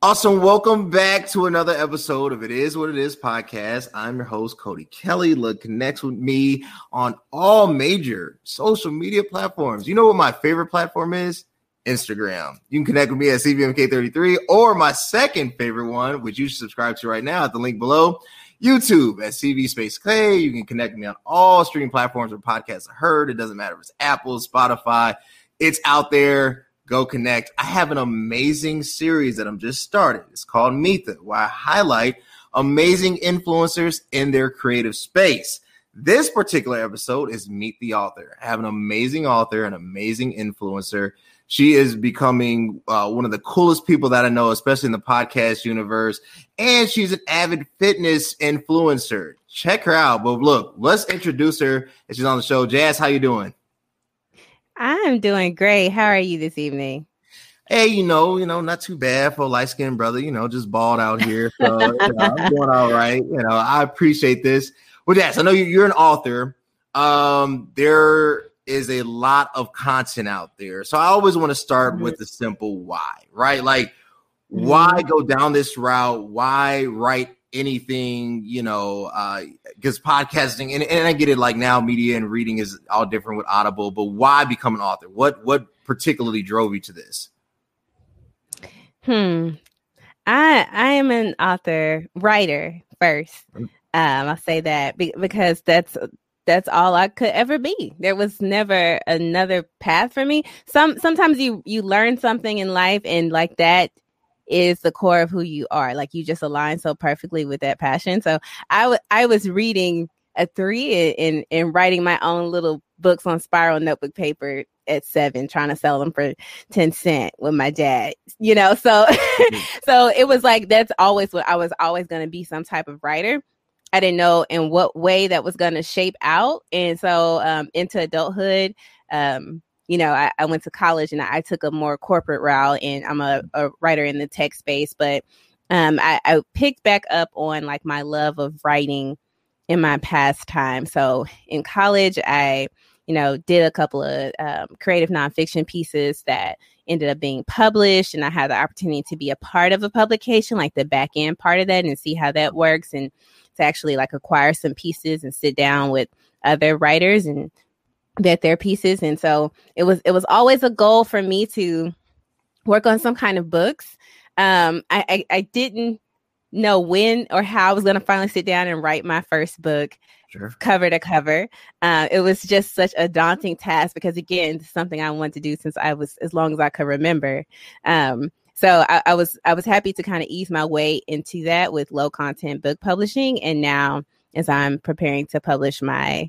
Awesome. Welcome back to another episode of It Is What It Is podcast. I'm your host, Cody Kelly. Look, connects with me on all major social media platforms. You know what my favorite platform is? Instagram. You can connect with me at CVMK33 or my second favorite one, which you should subscribe to right now at the link below. YouTube at CV Space Clay. You can connect with me on all streaming platforms where podcasts are heard. It doesn't matter if it's Apple, Spotify, it's out there go connect. I have an amazing series that I'm just starting. It's called Meet Them, where I highlight amazing influencers in their creative space. This particular episode is Meet the Author. I have an amazing author, an amazing influencer. She is becoming uh, one of the coolest people that I know, especially in the podcast universe. And she's an avid fitness influencer. Check her out. But look, let's introduce her. She's on the show. Jazz, how you doing? I'm doing great. How are you this evening? Hey, you know, you know, not too bad for a light skinned brother, you know, just bald out here. So you know, I'm doing all right. You know, I appreciate this. Well, yes, I know you're an author. Um, there is a lot of content out there. So I always want to start mm-hmm. with the simple why, right? Like, mm-hmm. why go down this route? Why write anything, you know, uh, because uh, podcasting and, and I get it like now media and reading is all different with Audible, but why become an author? What what particularly drove you to this? Hmm. I I am an author, writer first. Mm. Um, I'll say that because that's that's all I could ever be. There was never another path for me. Some sometimes you you learn something in life and like that is the core of who you are. Like you just align so perfectly with that passion. So I, w- I was reading a three and and writing my own little books on spiral notebook paper at seven, trying to sell them for 10 cent with my dad, you know? So, mm-hmm. so it was like, that's always what I was always going to be some type of writer. I didn't know in what way that was going to shape out. And so, um, into adulthood, um, you know, I, I went to college and I, took a more corporate route and I'm a, a writer in the tech space, but um, I, I picked back up on like my love of writing in my past time. So in college, I, you know, did a couple of um, creative nonfiction pieces that ended up being published, and I had the opportunity to be a part of a publication, like the back end part of that, and see how that works, and to actually like acquire some pieces and sit down with other writers and that their pieces and so it was it was always a goal for me to work on some kind of books. Um i i, I didn't know when or how i was going to finally sit down and write my first book sure. cover to cover. Uh, it was just such a daunting task because again something i wanted to do since i was as long as i could remember. Um so I, I was i was happy to kind of ease my way into that with low content book publishing. And now as i'm preparing to publish my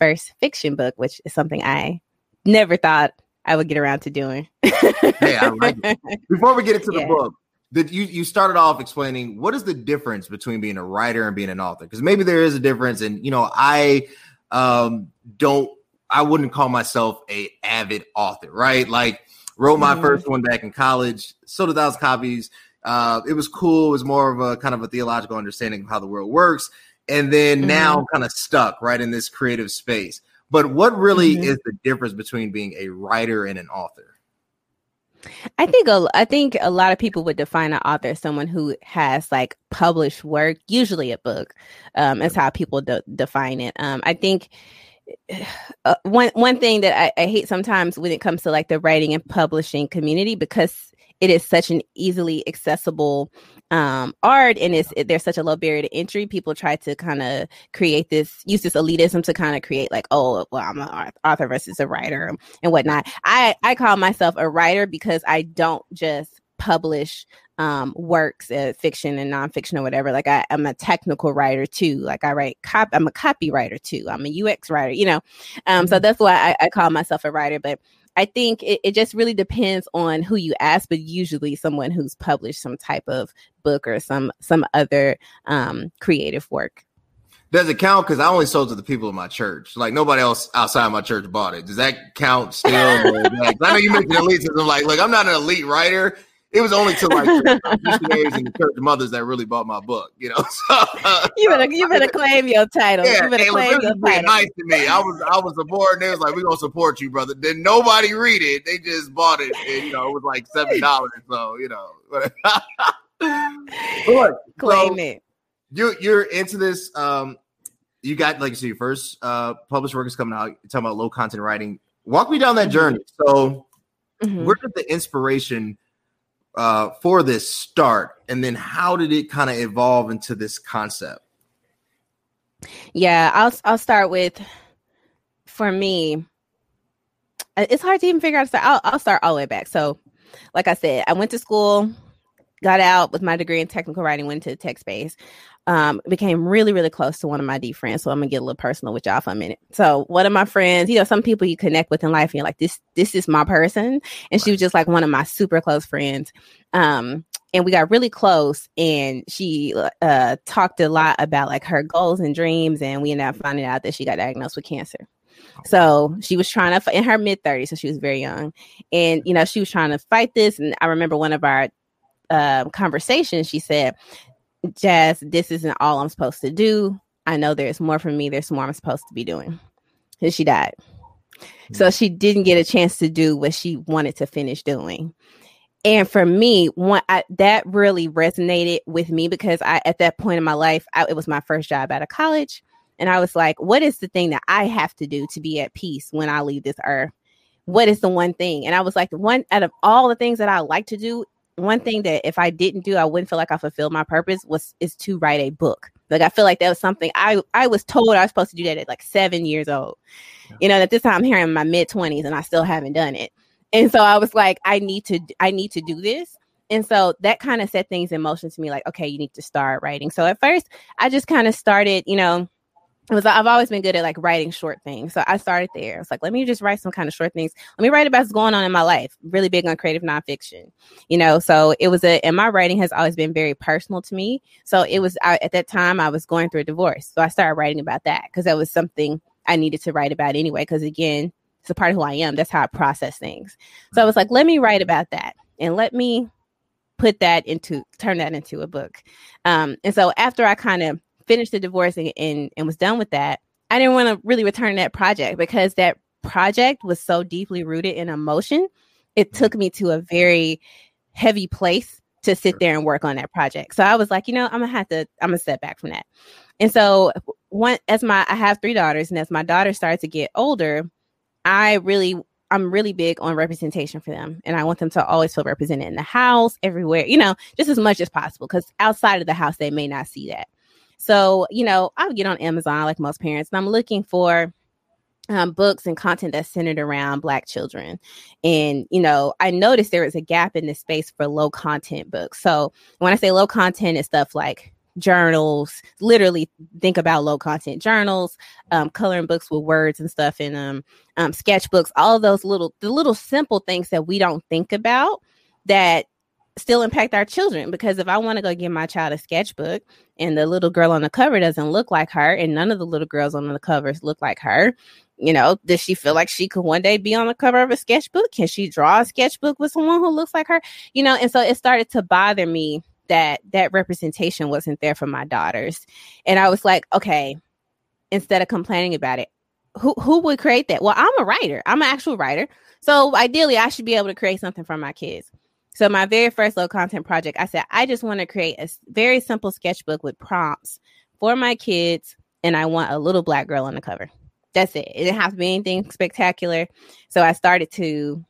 first fiction book, which is something I never thought I would get around to doing. hey, I like it. Before we get into yeah. the book, that you you started off explaining what is the difference between being a writer and being an author? Because maybe there is a difference, and you know, I um don't I wouldn't call myself a avid author, right? Like wrote my mm. first one back in college, sold a thousand copies. Uh, it was cool. It was more of a kind of a theological understanding of how the world works and then mm-hmm. now I'm kind of stuck right in this creative space. But what really mm-hmm. is the difference between being a writer and an author? I think a, I think a lot of people would define an author as someone who has like published work, usually a book. Um, is how people de- define it. Um, I think uh, one one thing that I, I hate sometimes when it comes to like the writing and publishing community because it is such an easily accessible um, art and it's it, there's such a low barrier to entry people try to kind of create this use this elitism to kind of create like oh well i'm an author versus a writer and whatnot i i call myself a writer because i don't just publish um, works, uh, fiction and nonfiction or whatever. Like I, am a technical writer too. Like I write cop, I'm a copywriter too. I'm a UX writer, you know. Um, so mm-hmm. that's why I, I, call myself a writer. But I think it, it just really depends on who you ask, but usually someone who's published some type of book or some some other um, creative work. Does it count? Because I only sold to the people in my church. Like nobody else outside my church bought it. Does that count still? like, I know you mentioned elitism. Like, look, I'm not an elite writer it was only to like missionaries and church mothers that really bought my book, you know. So, uh, you better you better claim your title. Yeah, you better claim really your title. Nice to me. I was I was supporting. They was like, "We gonna support you, brother." Then nobody read it. They just bought it, and you know, it was like seven dollars. So you know. Look, Claim so it. you you're into this. Um, you got like so your first uh published work is coming out. You're talking about low content writing. Walk me down that Mhm. journey. So Mhm. where did the inspiration uh for this start, and then how did it kind of evolve into this concept? Yeah, I'll I'll start with for me. uh, It's hard to even figure out. So I'll I'll start all the way back. So, like I said, I went to school, got out with my degree in technical writing, went to tech space. Um, became really, really close to one of my D friends. So I'm gonna get a little personal with y'all for a minute. So one of my friends, you know, some people you connect with in life, and you're like, this, this is my person. And she was just like one of my super close friends. Um, and we got really close and she uh talked a lot about like her goals and dreams and we ended up finding out that she got diagnosed with cancer so she was trying to in her mid 30s so she was very young and you know she was trying to fight this and i remember one of our um conversations she said jazz this isn't all i'm supposed to do. I know there's more for me. There's more i'm supposed to be doing. And she died. So hmm. she didn't get a chance to do what she wanted to finish doing. And for me one I, that really resonated with me because i at that point in my life I, it was my first job out of college. And i was like what is the thing that i have to do to be at peace when i leave this earth? What is the one thing? And i was like the one out of all the things that i like to do one thing that if i didn't do i wouldn't feel like i fulfilled my purpose was is to write a book. Like i feel like that was something i i was told i was supposed to do that at like seven years old. You know at this time I'm here in my mid 20s and i still haven't done it. And so i was like i need to i need to do this. And so that kind of set things in motion to me like okay you need to start writing. So at first i just kind of started you know was I've always been good at like writing short things. So I started there. I was like, let me just write some kind of short things. Let me write about what's going on in my life. Really big on creative nonfiction, you know. So it was a and my writing has always been very personal to me. So it was I, at that time I was going through a divorce. So I started writing about that because that was something I needed to write about anyway. Because again, it's a part of who I am. That's how I process things. So I was like, let me write about that and let me put that into turn that into a book. Um, and so after I kind of finished the divorce and, and, and was done with that, I didn't want to really return to that project because that project was so deeply rooted in emotion. It mm-hmm. took me to a very heavy place to sit there and work on that project. So I was like, you know, I'm gonna have to, I'm gonna step back from that. And so one as my I have three daughters, and as my daughters started to get older, I really I'm really big on representation for them. And I want them to always feel represented in the house, everywhere, you know, just as much as possible. Because outside of the house, they may not see that. So, you know, I get on Amazon like most parents, and I'm looking for um, books and content that's centered around Black children. And, you know, I noticed there was a gap in this space for low content books. So when I say low content, it's stuff like journals, literally think about low content journals, um, coloring books with words and stuff, and um, um, sketchbooks, all those little, the little simple things that we don't think about that still impact our children because if I want to go give my child a sketchbook and the little girl on the cover doesn't look like her and none of the little girls on the covers look like her, you know, does she feel like she could one day be on the cover of a sketchbook? Can she draw a sketchbook with someone who looks like her? You know, and so it started to bother me that that representation wasn't there for my daughters. And I was like, okay, instead of complaining about it, who who would create that? Well, I'm a writer. I'm an actual writer. So ideally I should be able to create something for my kids. So my very first low content project, I said, I just want to create a very simple sketchbook with prompts for my kids, and I want a little black girl on the cover. That's it. It didn't have to be anything spectacular. So I started to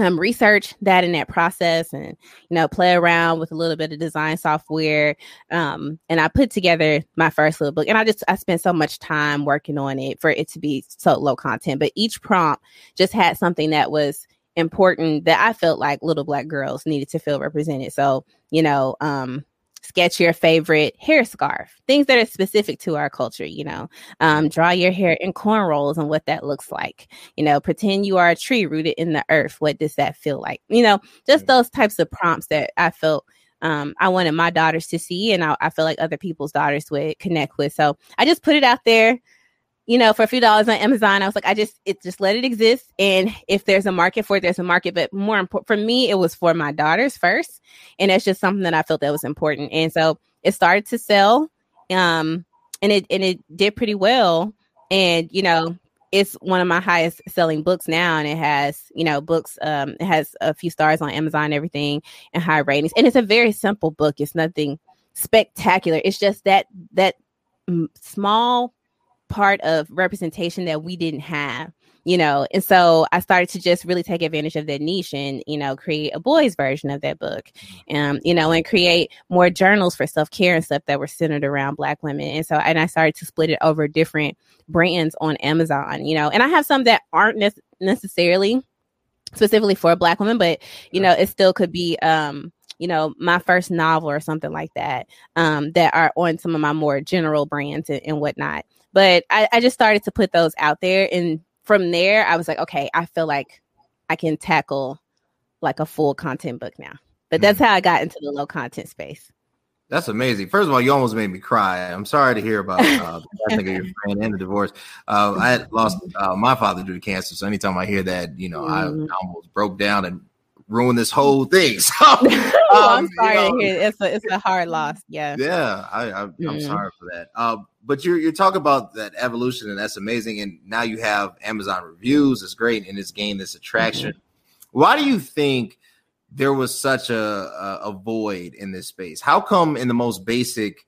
um, research that in that process and you know play around with a little bit of design software um, and i put together my first little book and i just i spent so much time working on it for it to be so low content but each prompt just had something that was important that I felt like little black girls needed to feel represented. So, you know, um, sketch your favorite hair scarf, things that are specific to our culture, you know, um, draw your hair in cornrows and what that looks like, you know, pretend you are a tree rooted in the earth. What does that feel like? You know, just those types of prompts that I felt um, I wanted my daughters to see, and I, I feel like other people's daughters would connect with. So I just put it out there you know, for a few dollars on Amazon, I was like, I just, it just let it exist. And if there's a market for it, there's a market. But more important for me, it was for my daughters first. And that's just something that I felt that was important. And so it started to sell. Um, and it, and it did pretty well. And, you know, it's one of my highest selling books now and it has you know books um it has a few stars on amazon everything and high ratings and it's a very simple book it's nothing spectacular it's just that that small part of representation that we didn't have you know? And so i started to just really take advantage of that niche and you know create a boys version of that book um you know and create more journals for self-care and stuff that were centered around black women. And so and i started to split it over different brands on amazon you know? And i have some that aren't ne- necessarily specifically for black women but you know it still could be um you know my first novel or something like that um that are on some of my more general brands and, and whatnot but I, I just started to put those out there and from there i was like okay i feel like i can tackle like a full content book now but that's how i got into the low content space That's amazing. First of all, you almost made me cry. I'm sorry to hear about uh, the passing of your friend and the divorce. Uh, I had lost uh, my father due to cancer, so anytime I hear that, you know, I Mm. almost broke down and ruined this whole thing. So, oh, i'm um, sorry you know, to hear it's a, it's a hard loss yeah yeah, I, I, I'm Mm. sorry for that. Uh, but you're you're talking about that evolution, and that's amazing. And now you have Amazon reviews. It's great, and it's gained this attraction. Why do you think there was such a, a a void in this space? How come in the most basic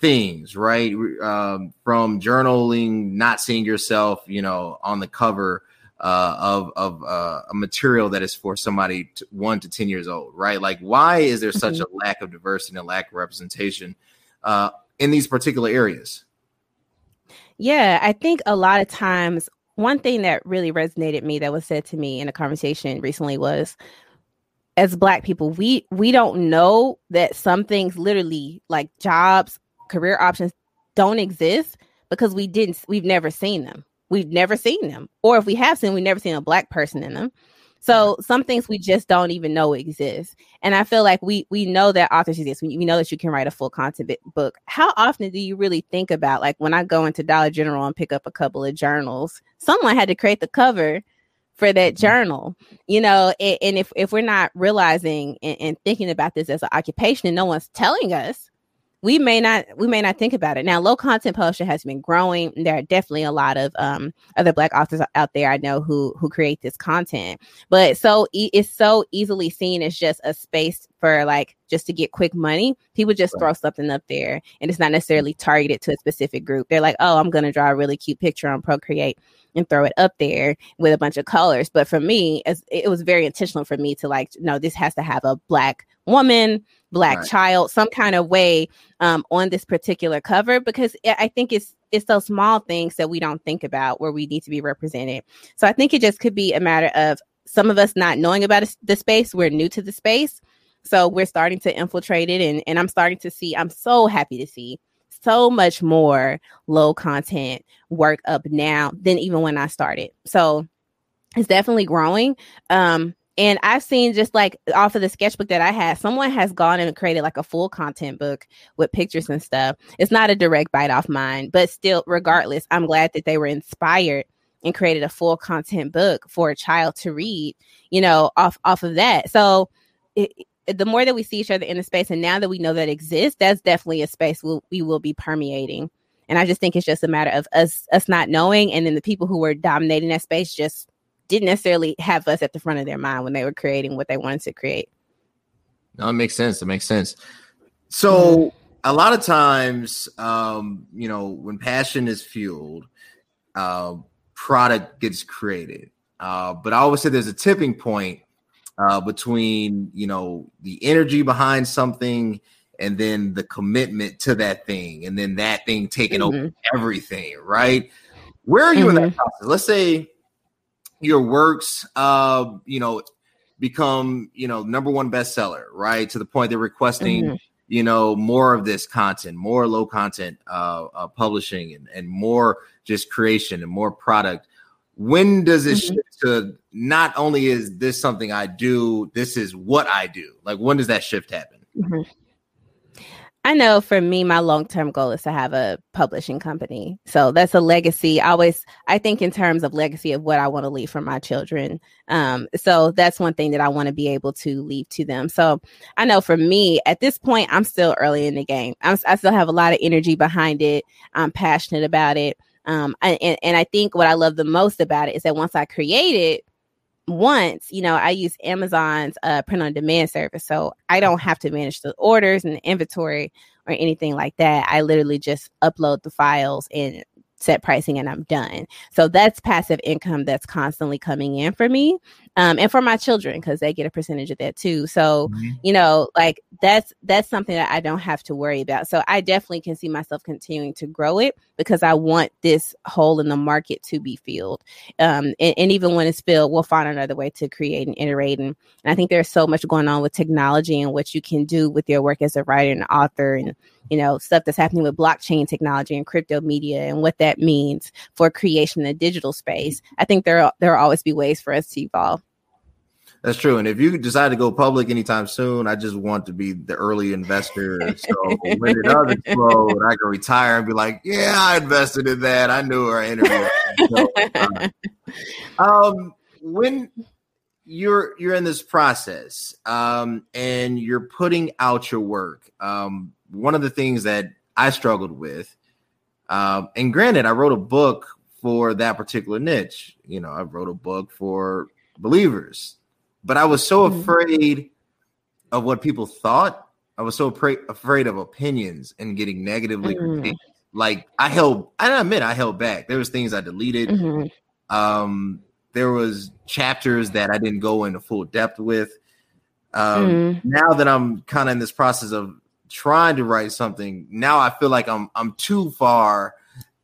things, right, um, from journaling, not seeing yourself, you know, on the cover uh, of of uh, a material that is for somebody one to ten years old, right? Like, why is there such a lack of diversity and a lack of representation uh, in these particular areas? Yeah, I think a lot of times one thing that really resonated me that was said to me in a conversation recently was as black people, we we don't know that some things literally like jobs, career options don't exist because we didn't we've never seen them. We've never seen them. Or if we have seen, we've never seen a black person in them. So some things we just don't even know exist. And I feel like we we know that authors exist. We, we know that you can write a full content book. How often do you really think about like when I go into Dollar General and pick up a couple of journals, someone had to create the cover for that mm-hmm. journal, you know, and, and if if we're not realizing and, and thinking about this as an occupation and no one's telling us, we may not we may not think about it. Now low content publishing has been growing. There are definitely a lot of um other black authors out there i know who who create this content. But so e- it's so easily seen as just a space for like just to get quick money. People just Right. throw something up there and it's not necessarily targeted to a specific group. They're like oh i'm gonna draw a really cute picture on procreate and throw it up there with a bunch of colors but for me as it was very intentional for me to like no this has to have a black woman black Right. child some kind of way um, on this particular cover because I I think it's it's those small things that we don't think about where we need to be represented. So I think it just could be a matter of some of us not knowing about the space. We're new to the space, so we're starting to infiltrate it, and and I'm starting to see. I'm so happy to see so much more low content work up now than even when I started. So it's definitely growing. Um, and I've seen just like off of the sketchbook that I had, someone has gone and created like a full content book with pictures and stuff. It's not a direct bite off mine, but still, regardless, I'm glad that they were inspired and created a full content book for a child to read, you know, off off of that. So it, the more that we see each other in the space, and now that we know that exists, that's definitely a space we'll, we will be permeating. And I just think it's just a matter of us us not knowing, and then the people who were dominating that space just didn't necessarily have us at the front of their mind when they were creating what they wanted to create. No, it makes sense. It makes sense. So a lot of times, um, you know, when passion is fueled, uh, product gets created. Uh, but I always say there's a tipping point uh, between you know the energy behind something and then the commitment to that thing, and then that thing taking over everything. Right? Where are you in that process? Let's say your works, uh, you know, become you know number one bestseller, right? To the point they're requesting Mhm. you know more of this content, more low content uh, uh, publishing, and, and more just creation and more product. When does it Mhm. shift to not only is this something I do, this is what I do? Like when does that shift happen? Mhm. I know for me, my long term goal is to have a publishing company. So that's a legacy. I always, I think in terms of legacy of what I want to leave for my children. Um, so that's one thing that I want to be able to leave to them. So I know for me, at this point, I'm still early in the game. I'm, I still have a lot of energy behind it. I'm passionate about it. Um, and, and I think what I love the most about it is that once I create it, once, you know, I use Amazon's uh, print on demand service. So I don't have to manage the orders and the inventory or anything like that. I literally just upload the files and set pricing and I'm done. So that's passive income that's constantly coming in for me um, and for my children because they get a percentage of that too. So mm-hmm. you know, like that's that's something that I don't have to worry about. So I definitely can see myself continuing to grow it because I want this hole in the market to be filled. Um, and, and, even when it's filled, we'll find another way to create and iterate. And, and I think there's so much going on with technology and what you can do with your work as a writer and author and you know stuff that's happening with blockchain technology and crypto media and what that means for creation in the digital space. I think there there will always be ways for us to evolve. That's true. And if you decide to go public anytime soon, I just want to be the early investor. So when it does explode, I can retire and be like, yeah, I invested in that. I knew our interview. so, uh, um, when you're you're in this process um, and you're putting out your work, um, one of the things that I struggled with, um, and granted, I wrote a book for that particular niche. You know, I wrote a book for believers but I was so mm-hmm. afraid of what people thought. I was so afraid afraid of opinions and getting negatively mm-hmm. like I held I admit I held back. There was things I deleted. Mm-hmm. Um there was chapters that I didn't go into full depth with. Um mm-hmm. now that I'm kind of in this process of trying to write something, now I feel like I'm I'm too far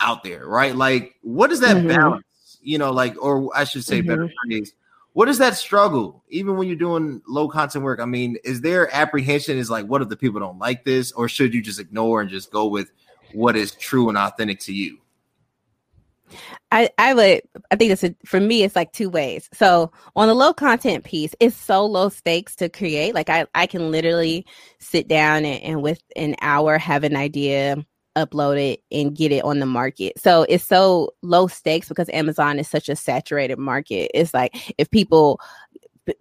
out there, right? Like what is that mm-hmm. balance? You know, like or I should say better mm-hmm. phrase what is that struggle even when you're doing low content work i mean is there apprehension is like what if the people don't like this or should you just ignore and just go with what is true and authentic to you I, I would I think it's a, for me it's like two ways. So on the low content piece, it's so low stakes to create. Like I, I can literally sit down and, and with an hour have an idea upload it and get it on the market. So it's so low stakes because Amazon is such a saturated market. It's like if people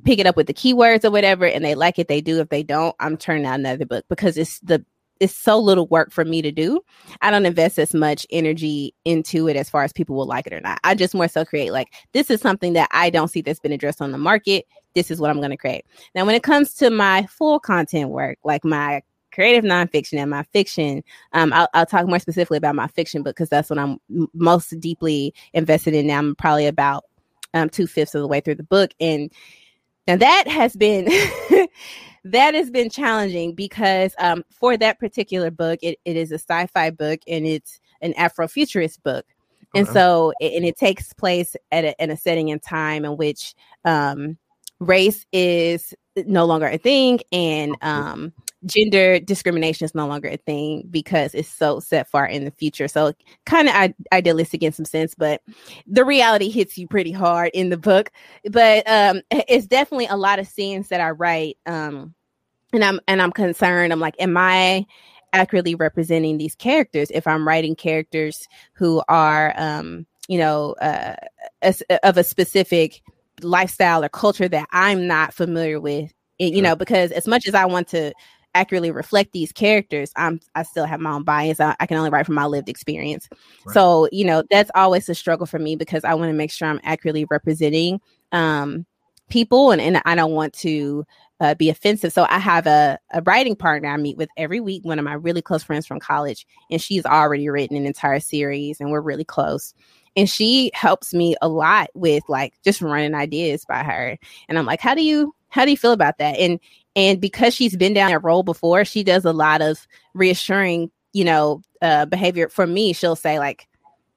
pick it up with the keywords or whatever and they like it, they do. If they don't, I'm turning out another book because it's the it's so little work for me to do. I don't invest as much energy into it as far as people will like it or not. I just more so create like this is something that I don't see that's been addressed on the market. This is what I'm going to create. Now, when it comes to my full content work, like my creative nonfiction and my fiction. Um, I'll, I'll, talk more specifically about my fiction book because that's what I'm most deeply invested in now. I'm probably about um, two fifths of the way through the book, and now that has been that has been challenging because um, for that particular book, it, it is a sci-fi book and it's an Afrofuturist book. And so, and it takes place at a, in a setting and time in which um, race is no longer a thing, and um, gender discrimination is no longer a thing because it's so set far in the future. So kind of I- idealistic in some sense, but the reality hits you pretty hard in the book. But um, it's definitely a lot of scenes that I write. Um, and I'm and I'm concerned. I'm like, am I accurately representing these characters? If I'm writing characters who are, um, you know, uh, a, of a specific lifestyle or culture that I'm not familiar with, you know, because as much as I want to accurately reflect these characters, I'm I still have my own bias. I, I can only write from my lived experience. Right. So, you know, that's always a struggle for me because I want to make sure I'm accurately representing um people and, and I don't want to uh, be offensive. So I have a, a writing partner I meet with every week, one of my really close friends from college, and she's already written an entire series and we're really close. And she helps me a lot with like just running ideas by her. And I'm like, how do you how do you feel about that? And and because she's been down that role before, she does a lot of reassuring, you know, uh, behavior. For me, she'll say like,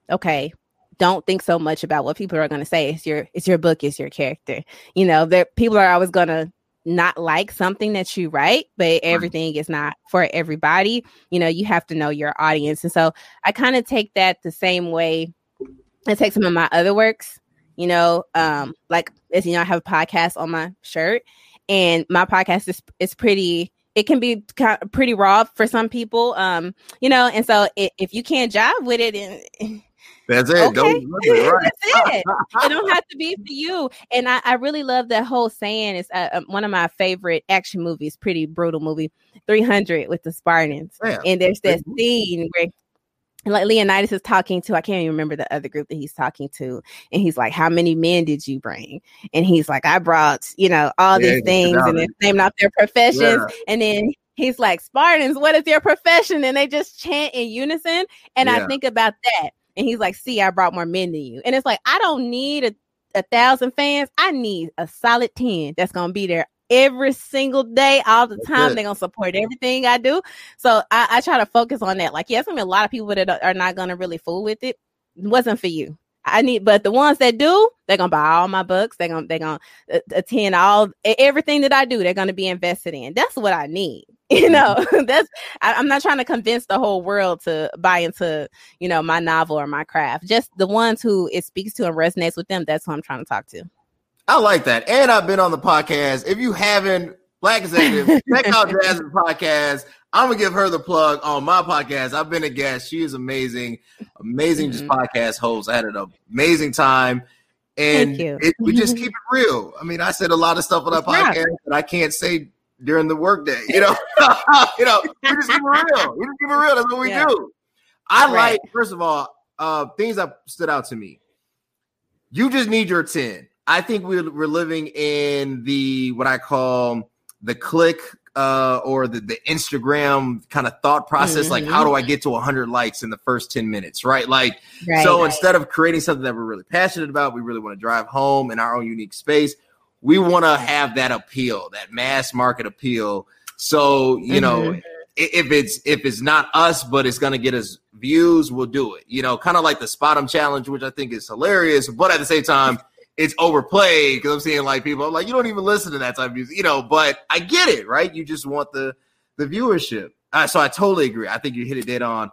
okay, don't think so much about what people are going to say. It's your, it's your book, it's your character. You know, that people are always going to not like something that you write, but everything is not for everybody. You know, you have to know your audience. And so I kind of take that the same way I take some of my other works, you know, um, like as you know, I have a podcast on my shirt and my podcast is is pretty it can be pretty raw for some people um you know and so it, if you can't jive with it and that's it. Okay. It, right. That's it. it don't have to be for you. And I, I really love that whole saying. It's uh, um, one of my favorite action movies, pretty brutal movie, 300 with the Spartans. Yeah. And there's that scene where and like Leonidas is talking to, I can't even remember the other group that he's talking to. And he's like, How many men did you bring? And he's like, I brought, you know, all yeah, these things and they're naming off their professions. Yeah. And then he's like, Spartans, what is your profession? And they just chant in unison. And yeah. I think about that. And he's like, See, I brought more men than you. And it's like, I don't need a, a thousand fans. I need a solid 10 that's going to be there every single day, all the time. They're gonna support everything I do. So I, I, try to focus on that. Like, yes, I mean, a lot of people that are not gonna really fool with it. it wasn't for you. I need, but the ones that do, they're gonna buy all my books. They're gonna they're gonna uh, attend all everything that I do. They're gonna be invested in. That's what I need. You mm-hmm. know, that's I, I'm not trying to convince the whole world to buy into you know my novel or my craft. Just the ones who it speaks to and resonates with them. That's who I'm trying to talk to. I like that. And I've been on the podcast. If you haven't, Black Executive, check out Jasmine's podcast. I'm gonna give her the plug on my podcast. I've been a guest. She is amazing, amazing mm-hmm. just podcast host. I had an amazing time. And it, we just keep it real. I mean, I said a lot of stuff on that podcast yeah. that I can't say during the workday. You know, you know, we just keep it real. We just keep it real. That's what we yeah. do. I right. like, first of all, uh, things that stood out to me. You just need your 10. I think we're, we're living in the what I call the click uh, or the, the Instagram kind of thought process. Mm-hmm. Like, how do I get to 100 likes in the first 10 minutes? Right. Like, right, so right. instead of creating something that we're really passionate about, we really want to drive home in our own unique space. We want to have that appeal, that mass market appeal. So, you mm-hmm. know, if it's if it's not us, but it's gonna get us views, we'll do it. You know, kind of like the Spot'em challenge, which I think is hilarious, but at the same time, it's overplayed because I'm seeing like people I'm like you don't even listen to that type of music, you know. But I get it, right? You just want the the viewership. Uh, so I totally agree. I think you hit it dead on.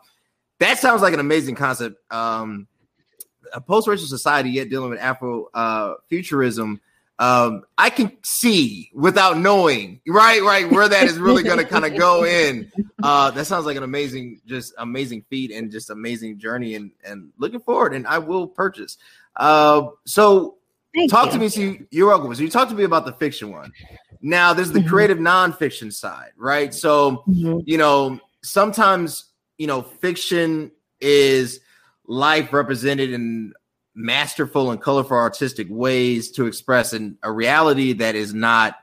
That sounds like an amazing concept. Um, a post-racial society yet dealing with Afro uh, futurism. Um, I can see without knowing, right, right, where that is really going to kind of go in. Uh, that sounds like an amazing, just amazing feat and just amazing journey, and and looking forward. And I will purchase. Uh, so Thank talk you. to me. So you, you're welcome. So you talk to me about the fiction one. Now there's the mm-hmm. creative nonfiction side, right? So mm-hmm. you know sometimes you know fiction is life represented in masterful and colorful artistic ways to express an, a reality that is not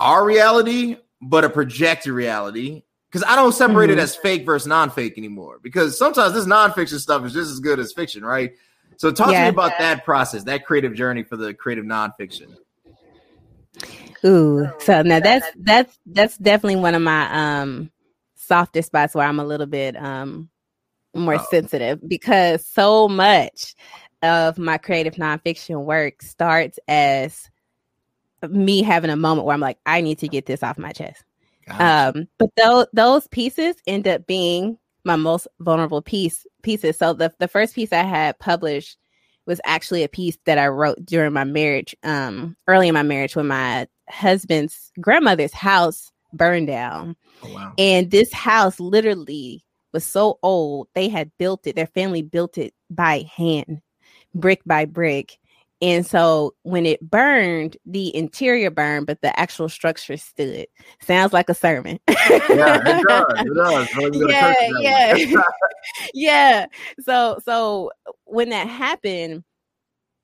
our reality but a projected reality because i don't separate mm-hmm. it as fake versus non-fake anymore because sometimes this nonfiction stuff is just as good as fiction right so talk yeah. to me about that process, that creative journey for the creative nonfiction. Ooh, so now that's that's that's definitely one of my um softer spots where I'm a little bit um more oh. sensitive because so much of my creative nonfiction work starts as me having a moment where I'm like, I need to get this off my chest. Gotcha. Um, but those those pieces end up being my most vulnerable piece pieces. So the the first piece I had published was actually a piece that I wrote during my marriage, um, early in my marriage when my husband's grandmother's house burned down. Oh, wow. And this house literally was so old, they had built it, their family built it by hand, brick by brick. And so when it burned, the interior burned, but the actual structure stood. Sounds like a sermon. yeah, it does. It does. yeah, yeah. yeah. So so when that happened,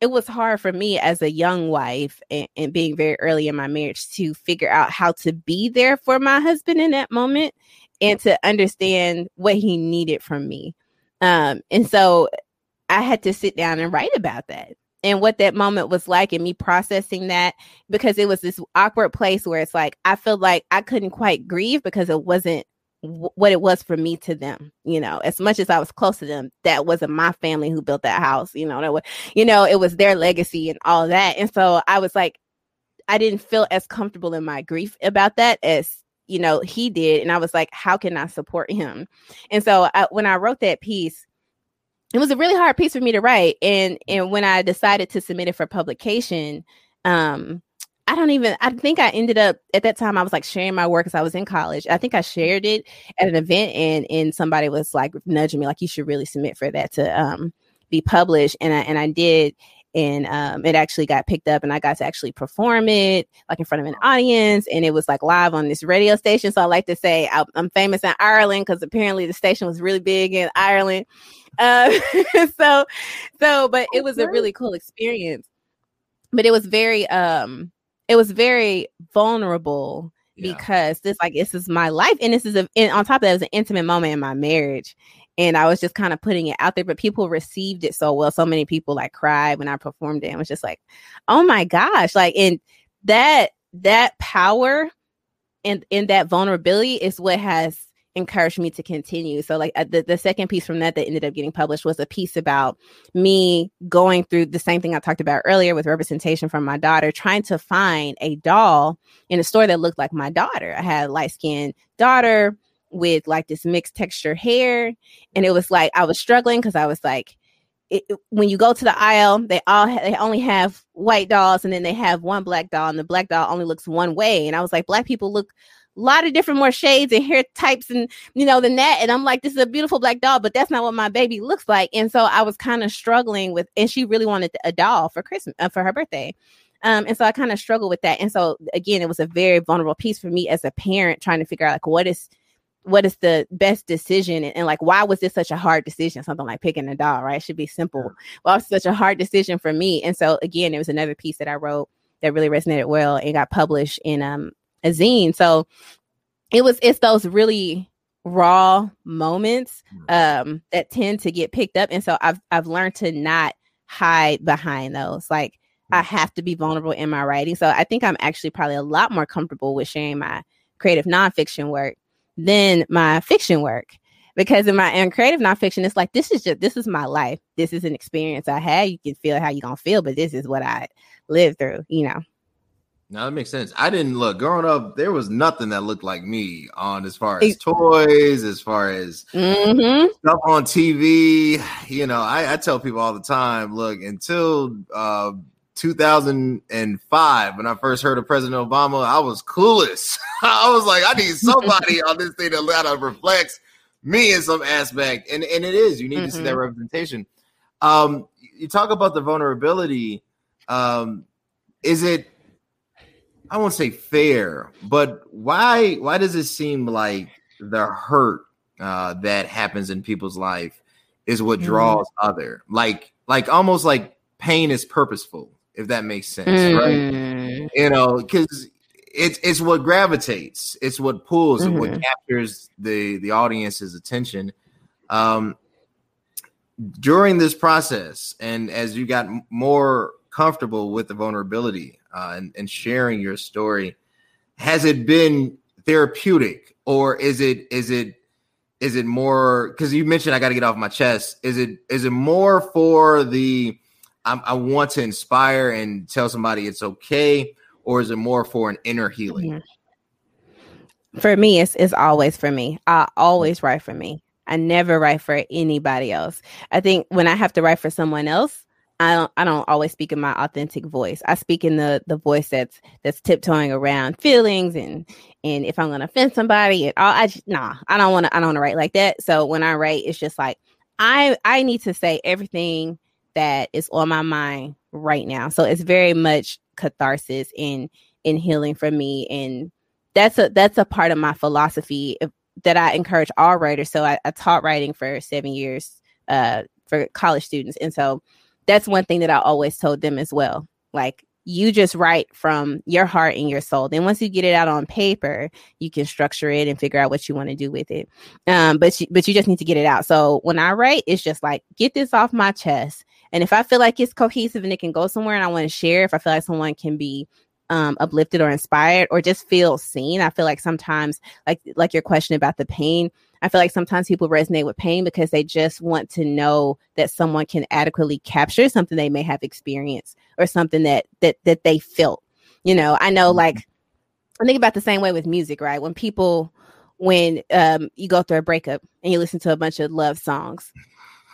it was hard for me as a young wife and, and, being very early in my marriage to figure out how to be there for my husband in that moment and to understand what he needed from me. Um, and so I had to sit down and write about that and what that moment was like and me processing that because it was this awkward place where it's like I feel like I couldn't quite grieve because it wasn't what it was for me to them you know? As much as I was close to them that wasn't my family who built that house you know? That was you know it was their legacy and all that. And so I was like I didn't feel as comfortable in my grief about that as you know he did. And I was like how can I support him? And so I, when I wrote that piece it was a really hard piece for me to write and and when i decided to submit it for publication um i don't even i think i ended up at that time i was like sharing my work as i was in college. I think i shared it at an event and and somebody was like nudging me like you should really submit for that to um be published and i and i did and um, it actually got picked up and i got to actually perform it like in front of an audience and it was like live on this radio station. So i like to say I, am famous in ireland because apparently the station was really big in ireland. Uh, so so but it was a really cool experience. But it was very um it was very vulnerable yeah. because this like this is my life and this is a and on top of that it was an intimate moment in my marriage and I was just kind of putting it out there, but people received it so well. So many people like cried when I performed it. And was just like, oh my gosh, like and that that power and in that vulnerability is what has encouraged me to continue. So like uh, the, the second piece from that that ended up getting published was a piece about me going through the same thing I talked about earlier with representation from my daughter, trying to find a doll in a store that looked like my daughter. I had a light skinned daughter with like this mixed texture hair. And it was like I was struggling because I was like, it, when you go to the aisle, they all ha- they only have white dolls, and then they have one black doll, and the black doll only looks one way. And I was like, black people look a lot of different more shades and hair types, and you know than that. And I'm like, this is a beautiful black doll, but that's not what my baby looks like. And so I was kind of struggling with, and she really wanted a doll for Christmas uh, for her birthday. Um, and so I kind of struggled with that. And so again, it was a very vulnerable piece for me as a parent trying to figure out like what is what is the best decision? And, and, like why was this such a hard decision? Something like picking a doll right? It should be simple. Why was such a hard decision for me. And so again it was another piece that i wrote that really resonated well and got published in um a zine. So it was it's those really raw moments um that tend to get picked up. And so i've i've learned to not hide behind those. Like i have to be vulnerable in my writing. So i think i'm actually probably a lot more comfortable with sharing my creative nonfiction work than my fiction work because in my in creative nonfiction, it's like this is just this is my life. This is an experience I had. You can feel how you're gonna feel, but this is what I lived through. You know. Now that makes sense. I didn't look growing up. There was nothing that looked like me on as far as toys, as far as mm-hmm. stuff on TV. You know, I, I, tell people all the time. Look, until uh, 2005 when I first heard of President Obama, I was clueless. I was like, I need somebody on this thing that kind of reflects me in some aspect, and and it is. You need mm-hmm. to see that representation. Um, you talk about the vulnerability. Um, is it? I won't say fair, but why? Why does it seem like the hurt uh, that happens in people's life is what mm-hmm. draws mm-hmm. other? Like, like almost like pain is purposeful if that makes sense, mm. right? You know, because it's it's what gravitates, it's what pulls, mm-hmm. and what mm-hmm. captures the the audience's attention. Um, during this process, and as you got more comfortable with the vulnerability uh, and, and sharing your story, has it been therapeutic, or is it is it is it more because you mentioned I got to get off my chest? Is it is it more for the I, I want to inspire and tell somebody it's okay, or is it more for an inner healing? For me, it's it's always for me. I always write for me. I never write for anybody else. I think when I have to write for someone else, I don't I don't always speak in my authentic voice. I speak in the the voice that's that's tiptoeing around feelings and and if I'm gonna offend somebody and all I just, nah, I don't wanna I don't wanna write like that. So when I write, it's just like I I need to say everything that is on my mind right now. So it's very much catharsis in in healing for me, and that's a that's a part of my philosophy that I encourage all writers. So I, I taught writing for seven years uh, for college students, and so that's one thing that I always told them as well. Like you just write from your heart and your soul. Then once you get it out on paper, you can structure it and figure out what you want to do with it. Um, but you, but you just need to get it out. So when I write, it's just like get this off my chest. And if I feel like it's cohesive and it can go somewhere and I want to share, if I feel like someone can be um, uplifted or inspired or just feel seen, I feel like sometimes, like like your question about the pain, I feel like sometimes people resonate with pain because they just want to know that someone can adequately capture something they may have experienced or something that that that they felt. You know, I know mm-hmm. like I think about the same way with music, right? When people when um, you go through a breakup and you listen to a bunch of love songs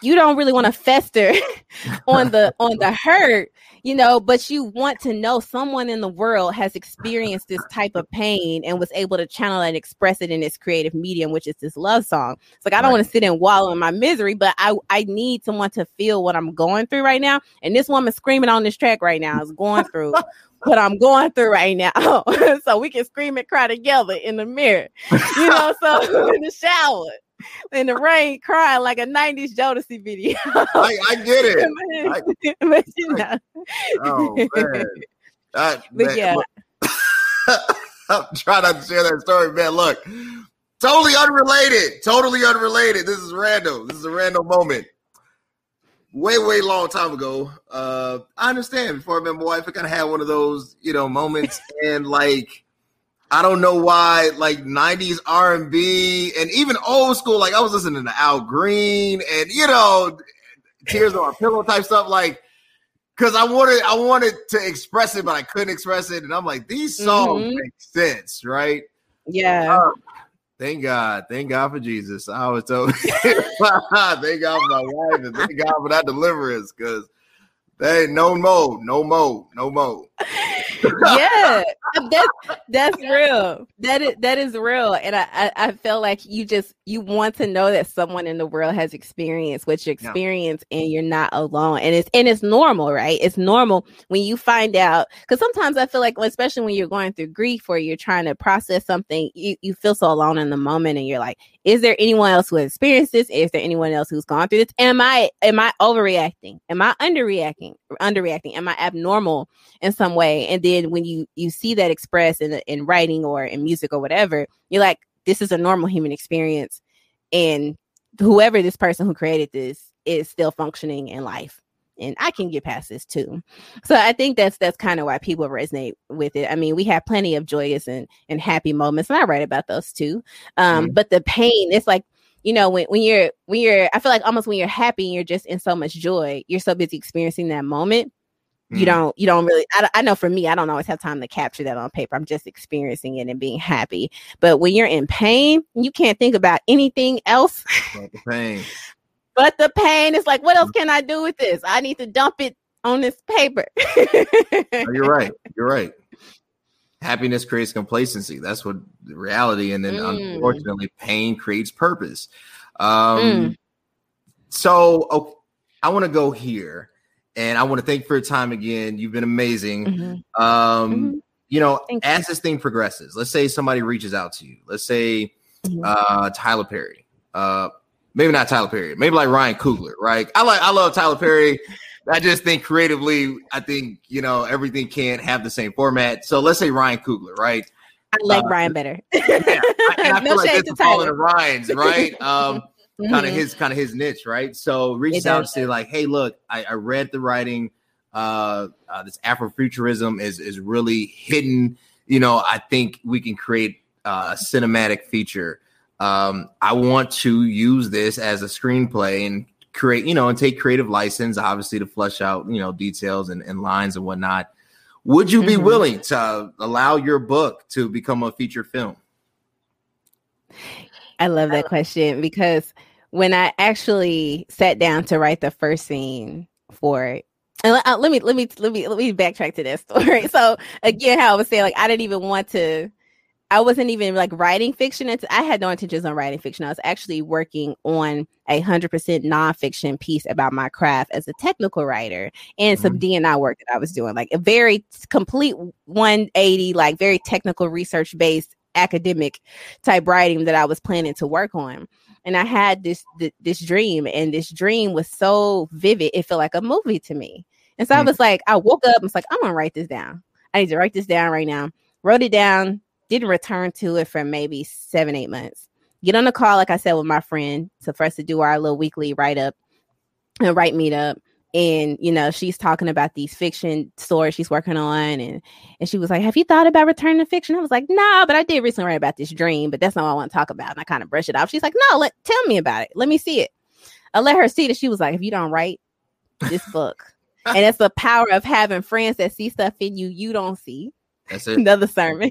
you don't really want to fester on the on the hurt you know but you want to know someone in the world has experienced this type of pain and was able to channel and express it in this creative medium which is this love song it's like i don't right. want to sit and wallow in my misery but i i need someone to feel what i'm going through right now and this woman screaming on this track right now is going through what I'm going through right now. so we can scream and cry together in the mirror, you know, so in the shower in the rain crying like a 90s Jodeci video. I, I, get it. I, but, you know. Oh man. I, but man, yeah. I'm trying not to share that story, man. Look, totally unrelated. Totally unrelated. This is random. This is a random moment. Way, way long time ago. Uh, I understand. Before I met my wife, I kind of had one of those, you know, moments, and like I don't know why, like '90s R&B and even old school. Like I was listening to Al Green and you know, Tears on a Pillow type stuff. Like, because I wanted, I wanted to express it, but I couldn't express it. And I'm like, these songs mm-hmm. make sense, right? Yeah. Uh, thank God, thank God for Jesus. I was told, thank God for my wife, and thank God for that deliverance, because they no more, no more, no more. yeah, that's that's real. That is that is real, and I, I, I feel like you just you want to know that someone in the world has experienced what you experience, yeah. and you're not alone. And it's and it's normal, right? It's normal when you find out because sometimes I feel like, especially when you're going through grief or you're trying to process something, you you feel so alone in the moment, and you're like, is there anyone else who has experienced this? Is there anyone else who's gone through this? Am I am I overreacting? Am I underreacting? Underreacting? Am I abnormal in some way? And then when you you see that expressed in in writing or in music or whatever, you're like, this is a normal human experience, and whoever this person who created this is still functioning in life and I can get past this too. So I think that's that's kind of why people resonate with it. I mean, we have plenty of joyous and and happy moments, and I write about those too. Um, mm-hmm. But the pain, it's like you know when when you're when you're, I feel like almost when you're happy and you're just in so much joy, you're so busy experiencing that moment. You don't you don't really. I, I know for me, I don't always have time to capture that on paper. I'm just experiencing it and being happy. But when you're in pain, you can't think about anything else. but the pain. But the pain is like, what else can I do with this? I need to dump it on this paper. you're right. You're right. Happiness creates complacency. That's what the reality. And then mm. unfortunately, pain creates purpose. Um, mm. So okay, I want to go here and I want to thank you for your time again. You've been amazing. Mm-hmm. Um, mm-hmm. You know, thank as you. this thing progresses, let's say somebody reaches out to you. Let's say mm-hmm. uh, Tyler Perry. Uh, maybe not Tyler Perry, maybe like Ryan Coogler, right? I like I love Tyler Perry. I just think creatively, I think you know everything can't have the same format. So let's say Ryan Coogler, right? I like uh, Ryan better. yeah, I, I no feel like that's falling to Ryan's, right? Um, mm-hmm. kind of his kind of his niche, right? So reaches out to say like, hey, look, I, I read the writing. Uh, uh, this Afrofuturism is is really hidden. You know, I think we can create uh, a cinematic feature um, I want to use this as a screenplay and create, you know, and take creative license, obviously, to flesh out, you know, details and, and lines and whatnot. Would you be mm-hmm. willing to allow your book to become a feature film? I love that question because when I actually sat down to write the first scene for it, and uh, let me let me let me let me backtrack to that story. So again, how I was saying, like I didn't even want to I wasn't even like writing fiction. I had no intentions on writing fiction. I was actually working on a hundred percent nonfiction piece about my craft as a technical writer and some mm-hmm. DNI work that I was doing, like a very complete 180, like very technical research based academic type writing that I was planning to work on. And I had this th- this dream, and this dream was so vivid, it felt like a movie to me. And so mm-hmm. I was like, I woke up and was like, I'm gonna write this down. I need to write this down right now. Wrote it down, didn't return to it for maybe seven, eight months. Get on the call, like I said, with my friend to for us to do our little weekly write up and write meetup. And you know, she's talking about these fiction stories she's working on, and and she was like, "Have you thought about returning to fiction?" I was like, "No, nah, but I did recently write about this dream, but that's not what I want to talk about." And I kind of brush it off. She's like, "No, let tell me about it. Let me see it." I let her see that. She was like, "If you don't write this book," and it's the power of having friends that see stuff in you you don't see. That's it. Another sermon.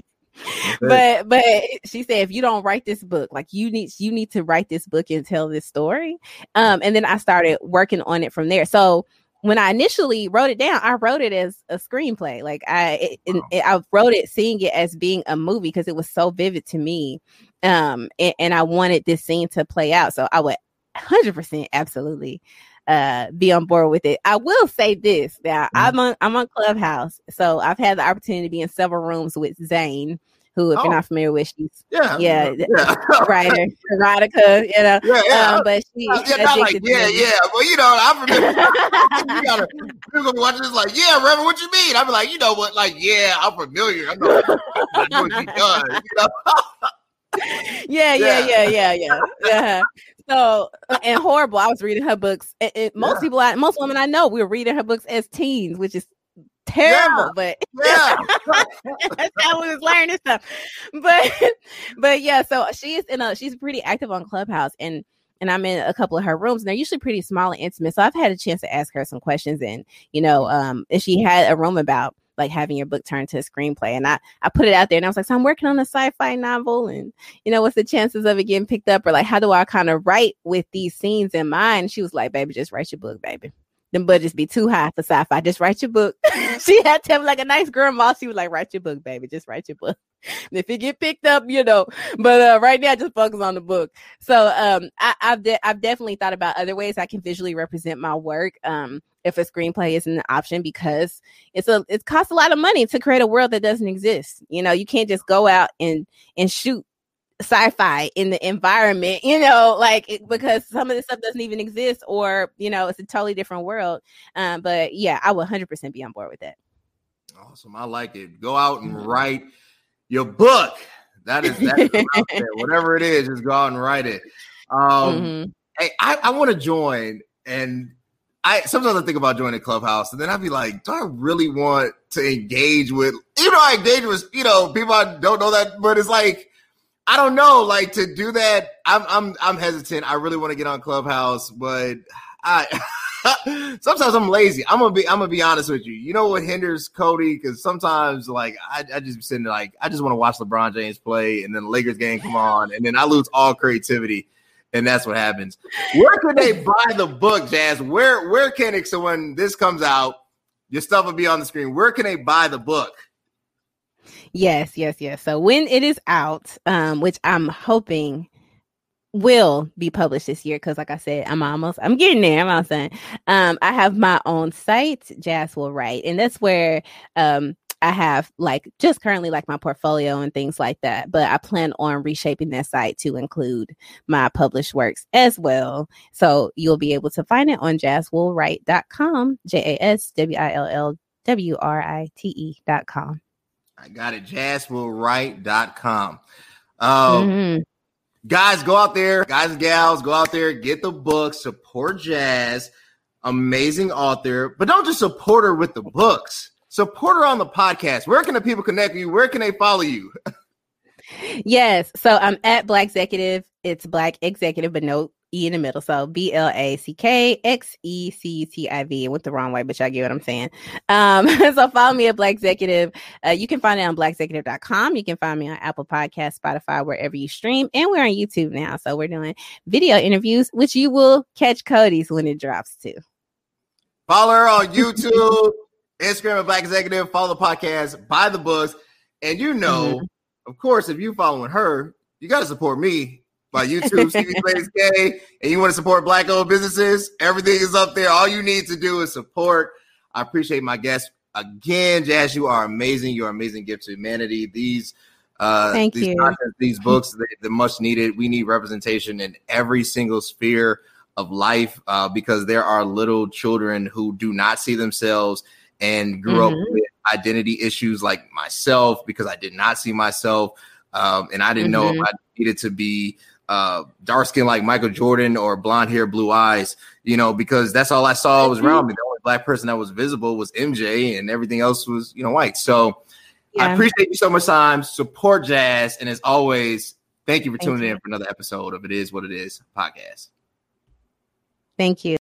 but but she said if you don't write this book like you need you need to write this book and tell this story um and then i started working on it from there so when i initially wrote it down i wrote it as a screenplay like i it, wow. it, i wrote it seeing it as being a movie because it was so vivid to me um and, and i wanted this scene to play out so i would 100% absolutely uh be on board with it. I will say this that mm-hmm. I'm on I'm on Clubhouse, so I've had the opportunity to be in several rooms with Zane. Who, if oh. you're not familiar with, she's yeah, yeah, yeah. writer, erotica, you know. Yeah, yeah. Um, but she, uh, yeah, not like, yeah, yeah. Well, you know, I'm familiar. you gotta, you're gonna watch this like, yeah, Reverend, what you mean? I'm like, you know what? Like, yeah, I'm familiar. I know, I know what she does. You know? yeah, yeah, yeah, yeah, yeah, yeah. So and horrible. I was reading her books. It, it, most yeah. people, I, most women I know, we were reading her books as teens, which is terrible. Yeah. But yeah, that's how we was learning stuff. But but yeah, so she is in a she's pretty active on Clubhouse and and I'm in a couple of her rooms, and they're usually pretty small and intimate. So I've had a chance to ask her some questions, and you know, um, if she had a room about like having your book turned to a screenplay. And I, I put it out there and I was like, so I'm working on a sci-fi novel and you know, what's the chances of it getting picked up? Or like, how do I kind of write with these scenes in mind? She was like, baby, just write your book, baby. Them budgets be too high for sci-fi. Just write your book. she had to have like a nice girl boss. She was like, write your book, baby. Just write your book. And if it get picked up, you know. But uh, right now, just focus on the book. So um, I, have de- I've definitely thought about other ways I can visually represent my work. Um, if a screenplay isn't an option because it's a it costs a lot of money to create a world that doesn't exist. You know, you can't just go out and and shoot sci-fi in the environment, you know, like it, because some of this stuff doesn't even exist or, you know, it's a totally different world. Um, but yeah, I would 100% be on board with that. Awesome. I like it. Go out and mm-hmm. write your book. That is that is whatever it is, just go out and write it. Um, mm-hmm. Hey, I, I want to join and I sometimes I think about joining Clubhouse, and then I'd be like, do I really want to engage with? Even though I engage with, you know, people I don't know that, but it's like I don't know, like to do that. I'm I'm I'm hesitant. I really want to get on Clubhouse, but I sometimes I'm lazy. I'm gonna be I'm gonna be honest with you. You know what hinders Cody? Because sometimes like I, I just be sitting there like I just want to watch LeBron James play, and then the Lakers game come on, and then I lose all creativity and that's what happens. Where can they buy the book, Jazz? Where where can it? So when this comes out, your stuff will be on the screen. Where can they buy the book? Yes, yes, yes. So when it is out, um, which I'm hoping will be published this year because like i said i'm almost i'm getting there i'm almost saying um i have my own site jazz will write and that's where um I have like just currently like my portfolio and things like that, but I plan on reshaping that site to include my published works as well. So you'll be able to find it on jazzwillwrite.com, J A S W I L L W R I T E.com. I got it, jazzwillwrite.com. Um, mm-hmm. Guys, go out there, guys and gals, go out there, get the book, support Jazz, amazing author, but don't just support her with the books support her on the podcast. Where can the people connect with you? Where can they follow you? yes. So I'm at Black Executive. It's Black Executive, but no E in the middle. So B L A C K X E C T I V. Went the wrong way, but y'all get what I'm saying. Um, so follow me at Black Executive. Uh, you can find it on blackexecutive.com. You can find me on Apple Podcast, Spotify, wherever you stream. And we're on YouTube now. So we're doing video interviews, which you will catch Cody's when it drops too. Follow her on YouTube. Instagram at Black Executive, follow the podcast, buy the books. And you know, mm-hmm. of course, if you're following her, you got to support me by YouTube, Stevie Space K, and you want to support black owned businesses, everything is up there. All you need to do is support. I appreciate my guests again, Jazz. You are amazing. You are amazing gift to humanity. These uh Thank these you. Content, these books, they, they're much needed. We need representation in every single sphere of life uh, because there are little children who do not see themselves and grew mm-hmm. up with identity issues like myself because I did not see myself. Um, and I didn't mm-hmm. know if mm-hmm. I needed to be uh, dark skin like Michael Jordan or blonde hair, blue eyes, you know, because that's all I saw was around me. The only black person that was visible was MJ, and everything else was, you know, white. So yeah. I appreciate you so much time. Support jazz. And as always, thank you for tuning in for another episode of It Is What It Is podcast. Thank you.